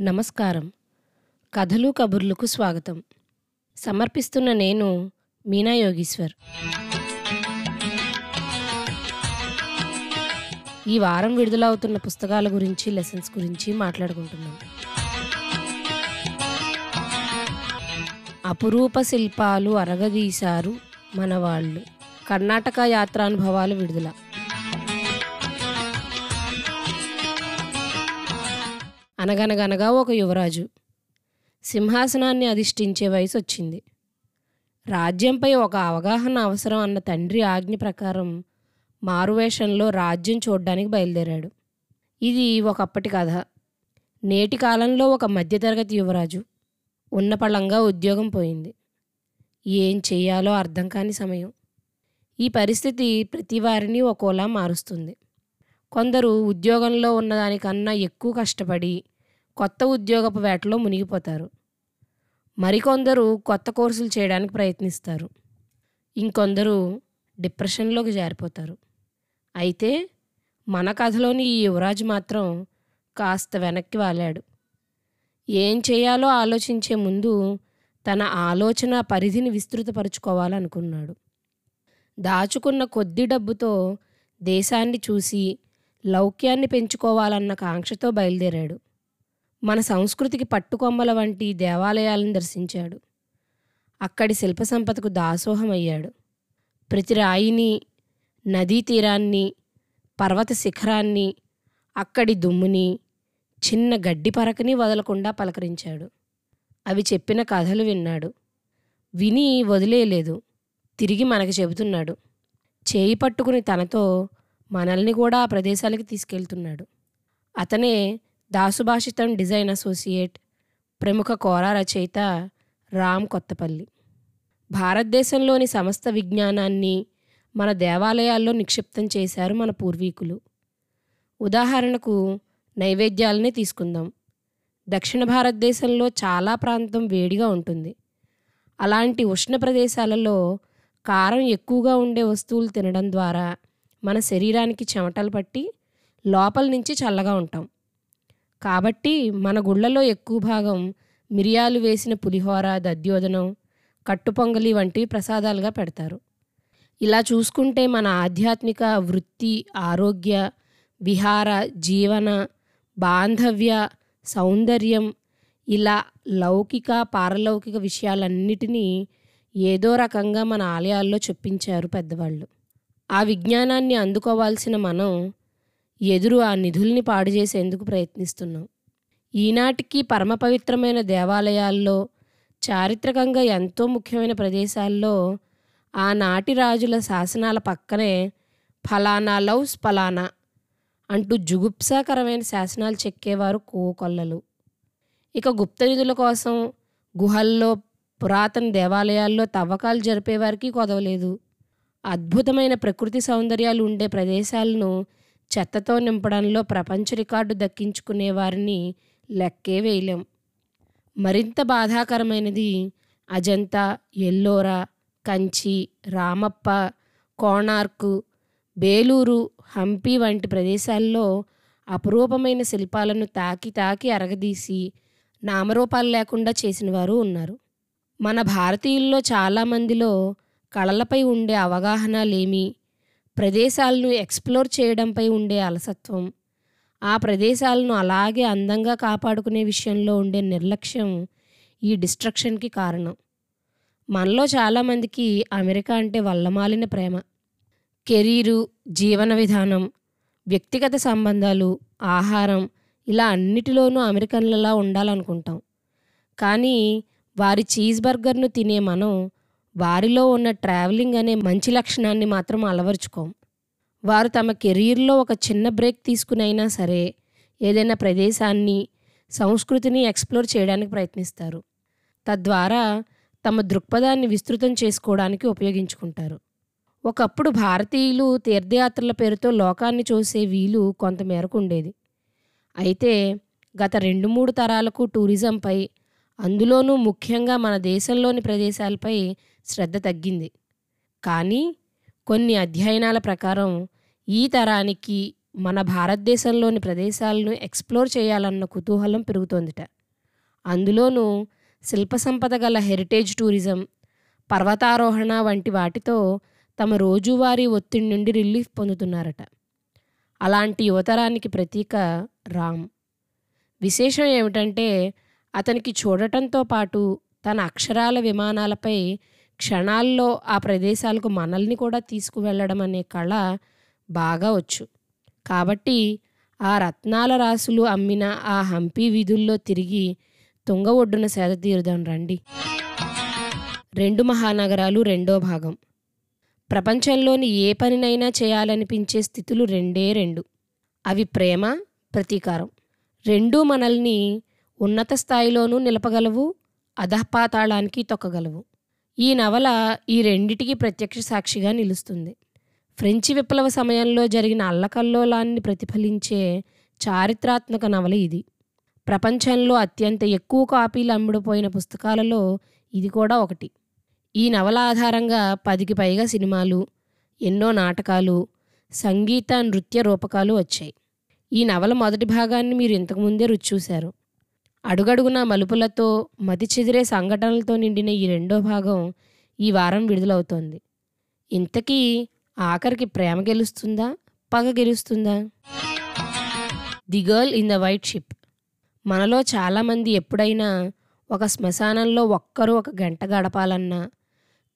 నమస్కారం. కథలు కబుర్లకు స్వాగతం. సమర్పిస్తున్న నేను మీనా యోగీశ్వర్. ఈ వారం విడుదలవుతున్న పుస్తకాల గురించి లెసన్స్ గురించి మాట్లాడుకుంటున్నాం. అపురూప శిల్పాలు అరగదీశారు మనవాళ్ళు. కర్ణాటక యాత్రానుభవాలు విడుదల. అనగనగనగా ఒక యువరాజు. సింహాసనాన్ని అధిష్ఠించే వయసు వచ్చింది రాజ్యంపై ఒక అవగాహన అవసరం అన్న తండ్రి ఆజ్ఞ ప్రకారం మారువేషంలో రాజ్యం చూడ్డానికి బయలుదేరాడు. ఇది ఒకప్పటి కథ. నేటి కాలంలో ఒక మధ్యతరగతి యువరాజు. ఉన్నపళంగా ఉద్యోగం పోయింది. ఏం చేయాలో అర్థం కాని సమయం. ఈ పరిస్థితి ప్రతి వారిని ఒకోలా మారుస్తుంది. కొందరు ఉద్యోగంలో ఉన్నదానికన్నా ఎక్కువ కష్టపడి కొత్త ఉద్యోగపు వేటలో మునిగిపోతారు. మరికొందరు కొత్త కోర్సులు చేయడానికి ప్రయత్నిస్తారు. ఇంకొందరు డిప్రెషన్లోకి జారిపోతారు. అయితే మన కథలోని ఈ యువరాజు మాత్రం కాస్త వెనక్కి వాలాడు. ఏం చేయాలో ఆలోచించే ముందు తన ఆలోచన పరిధిని విస్తృతపరుచుకోవాలనుకున్నాడు. దాచుకున్న కొద్ది డబ్బుతో దేశాన్ని చూసి లౌక్యాన్ని పెంచుకోవాలన్న కాంక్షతో బయలుదేరాడు. మన సంస్కృతికి పట్టుకొమ్మల వంటి దేవాలయాలను దర్శించాడు. అక్కడి శిల్ప సంపదకు దాసోహమయ్యాడు. ప్రతి రాయిని నదీ తీరాన్ని పర్వత శిఖరాన్ని అక్కడి దుమ్ముని చిన్న గడ్డి పరకని వదలకుండా పలకరించాడు. అవి చెప్పిన కథలు విన్నాడు. విని వదిలేయలేదు. తిరిగి మనకి చెబుతున్నాడు. చేయి పట్టుకుని తనతో మనల్ని కూడా ఆ ప్రదేశాలకి తీసుకెళ్తున్నాడు. అతనే దాసుభాషితం డిజైన్ అసోసియేట్ ప్రముఖ కోరా రచయిత రామ్ కొత్తపల్లి. భారతదేశంలోని సమస్త విజ్ఞానాన్ని మన దేవాలయాల్లో నిక్షిప్తం చేశారు మన పూర్వీకులు. ఉదాహరణకు నైవేద్యాలనే తీసుకుందాం. దక్షిణ భారతదేశంలో చాలా ప్రాంతం వేడిగా ఉంటుంది. అలాంటి ఉష్ణ ప్రదేశాలలో కారం ఎక్కువగా ఉండే వస్తువులు తినడం ద్వారా మన శరీరానికి చెమటలు పట్టి లోపల నుంచి చల్లగా ఉంటాం. కాబట్టి మన గుళ్ళలో ఎక్కువ భాగం మిరియాలు వేసిన పులిహోర దద్యోదనం కట్టుపొంగలి వంటివి ప్రసాదాలుగా పెడతారు. ఇలా చూసుకుంటే మన ఆధ్యాత్మిక వృత్తి ఆరోగ్య విహార జీవన బాంధవ్య సౌందర్యం ఇలా లౌకిక పారలౌకిక విషయాలన్నిటినీ ఏదో రకంగా మన ఆలయాల్లో చెప్పించారు పెద్దవాళ్ళు. ఆ విజ్ఞానాన్ని అందుకోవాల్సిన మనం ఎదురు ఆ నిధుల్ని పాడు చేసేందుకు ప్రయత్నిస్తున్నాం. ఈనాటికి పరమ పవిత్రమైన దేవాలయాల్లో చారిత్రకంగా ఎంతో ముఖ్యమైన ప్రదేశాల్లో ఆనాటి రాజుల శాసనాల పక్కనే ఫలానా లవ్స్ ఫలానా అంటూ జుగుప్సాకరమైన శాసనాలు చెక్కేవారు కోకొల్లలు. ఇక గుప్త నిధుల కోసం గుహల్లో పురాతన దేవాలయాల్లో తవ్వకాలు జరిపేవారికి కొదవలేదు. అద్భుతమైన ప్రకృతి సౌందర్యాలు ఉండే ప్రదేశాలను చెత్తతో నింపడంలో ప్రపంచ రికార్డు దక్కించుకునే వారిని లెక్కే వేయలేం. మరింత బాధాకరమైనది అజంతా ఎల్లోరా కంచి రామప్ప కోణార్కు బేలూరు హంపి వంటి ప్రదేశాల్లో అపురూపమైన శిల్పాలను తాకి తాకి అరగదీసి నామరూపాలు లేకుండా చేసిన వారు ఉన్నారు. మన భారతీయుల్లో చాలామందిలో కళలపై ఉండే అవగాహన లేమి ప్రదేశాలను ఎక్స్ప్లోర్ చేయడంపై ఉండే అలసత్వం ఆ ప్రదేశాలను అలాగే అందంగా కాపాడుకునే విషయంలో ఉండే నిర్లక్ష్యం ఈ డిస్ట్రక్షన్కి కారణం. మనలో చాలామందికి అమెరికా అంటే వల్లమాలిన ప్రేమ. కెరీరు జీవన విధానం వ్యక్తిగత సంబంధాలు ఆహారం ఇలా అన్నిటిలోనూ అమెరికన్లలా ఉండాలనుకుంటాం. కానీ వారి చీజ్ బర్గర్ను తినే మనం వారిలో ఉన్న ట్రావెలింగ్ అనే మంచి లక్షణాన్ని మాత్రం అలవరుచుకోం. వారు తమ కెరీర్లో ఒక చిన్న బ్రేక్ తీసుకునైనా సరే ఏదైనా ప్రదేశాన్ని సంస్కృతిని ఎక్స్ప్లోర్ చేయడానికి ప్రయత్నిస్తారు. తద్వారా తమ దృక్పథాన్ని విస్తృతం చేసుకోవడానికి ఉపయోగించుకుంటారు. ఒకప్పుడు భారతీయులు తీర్థయాత్రల పేరుతో లోకాన్ని చూసే వీలు కొంతమేరకు ఉండేది. అయితే గత రెండు మూడు తరాలకు టూరిజంపై అందులోనూ ముఖ్యంగా మన దేశంలోని ప్రదేశాలపై శ్రద్ధ తగ్గింది. కానీ కొన్ని అధ్యయనాల ప్రకారం ఈ తరానికి మన భారతదేశంలోని ప్రదేశాలను ఎక్స్ప్లోర్ చేయాలన్న కుతూహలం పెరుగుతోందిట. అందులోనూ శిల్ప సంపద గల హెరిటేజ్ టూరిజం పర్వతారోహణ వంటి వాటితో తమ రోజువారీ ఒత్తిడి నుండి రిలీఫ్ పొందుతున్నారట. అలాంటి యువతరానికి ప్రతీక రామ్. విశేషం ఏమిటంటే అతనికి చూడటంతో పాటు తన అక్షరాల విమానాలపై క్షణాల్లో ఆ ప్రదేశాలకు మనల్ని కూడా తీసుకువెళ్ళడం అనే కళ బాగా వచ్చు. కాబట్టి ఆ రత్నాల రాసులు అమ్మిన ఆ హంపి వీధుల్లో తిరిగి తుంగ ఒడ్డున సేద తీరుదాం రండి. రెండు మహానగరాలు రెండో భాగం. ప్రపంచంలోని ఏ పనినైనా చేయాలనిపించే స్థితులు రెండే రెండు. అవి ప్రేమ ప్రతీకారం. రెండూ మనల్ని ఉన్నత స్థాయిలోనూ నిలపగలవు అధపాతాళానికి తొక్కగలవు. ఈ నవల ఈ రెండిటికి ప్రత్యక్ష సాక్షిగా నిలుస్తుంది. ఫ్రెంచి విప్లవ సమయంలో జరిగిన అల్లకల్లోలాన్ని ప్రతిఫలించే చారిత్రాత్మక నవల ఇది. ప్రపంచంలో అత్యంత ఎక్కువ కాపీలు అమ్ముడుపోయిన పుస్తకాలలో ఇది కూడా ఒకటి. ఈ నవల ఆధారంగా పదికి పైగా సినిమాలు ఎన్నో నాటకాలు సంగీత నృత్య రూపకాలు వచ్చాయి. ఈ నవల మొదటి భాగాన్ని మీరు ఇంతకుముందే రుచి చూశారు. అడుగడుగున మలుపులతో మతి చెదిరే సంఘటనలతో నిండిన ఈ రెండో భాగం ఈ వారం విడుదలవుతోంది. ఇంతకీ ఆఖరికి ప్రేమ గెలుస్తుందా పగ గెలుస్తుందా? The girl in the white ship. మనలో చాలామంది ఎప్పుడైనా ఒక శ్మశానంలో ఒక్కరూ ఒక గంట గడపాలన్నా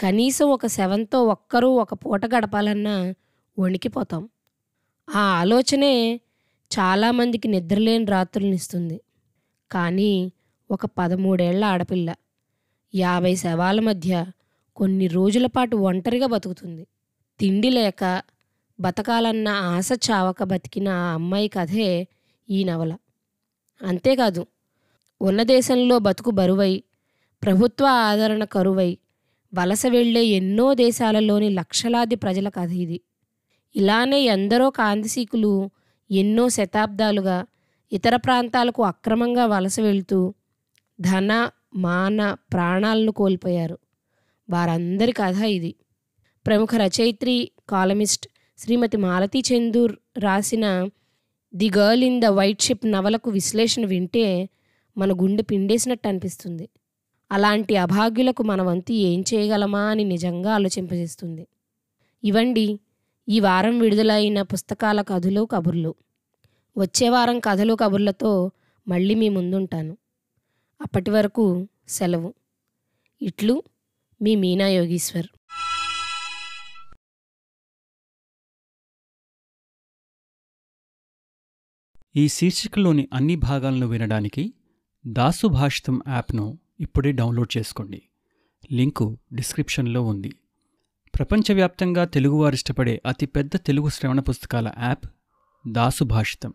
కనీసం ఒక సెవెన్తో ఒక్కరూ ఒక పూట గడపాలన్నా వణికిపోతాం. ఆ ఆలోచనే చాలామందికి నిద్రలేని రాత్రులనిస్తుంది. కానీ ఒక పదమూడేళ్ళ ఆడపిల్ల. యాభై శవాల మధ్య కొన్ని రోజుల పాటు ఒంటరిగా బతుకుతుంది. తిండి లేక బతకాలన్న ఆశ చావక బతికిన ఆ అమ్మాయి కథే ఈ నవల. అంతేకాదు ఉన్న దేశంలో బతుకు బరువై ప్రభుత్వ ఆదరణ కరువై వలస వెళ్ళే ఎన్నో దేశాలలోని లక్షలాది ప్రజల కథ ఇది. ఇలానే ఎందరో కాంతిసీకులు ఎన్నో శతాబ్దాలుగా ఇతర ప్రాంతాలకు అక్రమంగా వలస వెళ్తూ ధన మాన ప్రాణాలను కోల్పోయారు. వారందరి కథ ఇది. ప్రముఖ రచయిత్రి కాలమిస్ట్ శ్రీమతి మాలతీ చందూర్ రాసిన the girl in the white ship నవలకు విశ్లేషణ వింటే మన గుండె పిండేసినట్టు అనిపిస్తుంది. అలాంటి అభాగ్యులకు మన వంతు ఏం చేయగలమా అని నిజంగా ఆలోచింపజేస్తుంది. ఇవండి ఈ వారం విడుదలైన పుస్తకాల కథలు కబుర్లు. వచ్చే వారం కథలు కబుర్లతో మళ్ళీ మీ ముందుంటాను. అప్పటి వరకు సెలవు. ఇట్లు మీ మీనా యోగీశ్వర్. ఈ శీర్షికలోని అన్ని భాగాలను వినడానికి దాసు భాషితం యాప్ను ఇప్పుడే డౌన్లోడ్ చేసుకోండి. లింకు డిస్క్రిప్షన్లో ఉంది. ప్రపంచవ్యాప్తంగా తెలుగువారు ఇష్టపడే అతిపెద్ద తెలుగు శ్రవణ పుస్తకాల యాప్ దాసు భాషితం.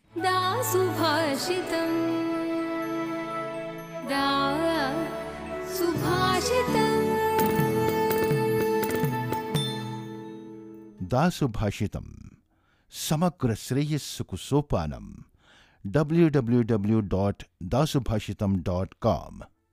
दासुभाषितं समग्रश्रेयस्सुकुसोपानं W W W dot Dasubhashita dot com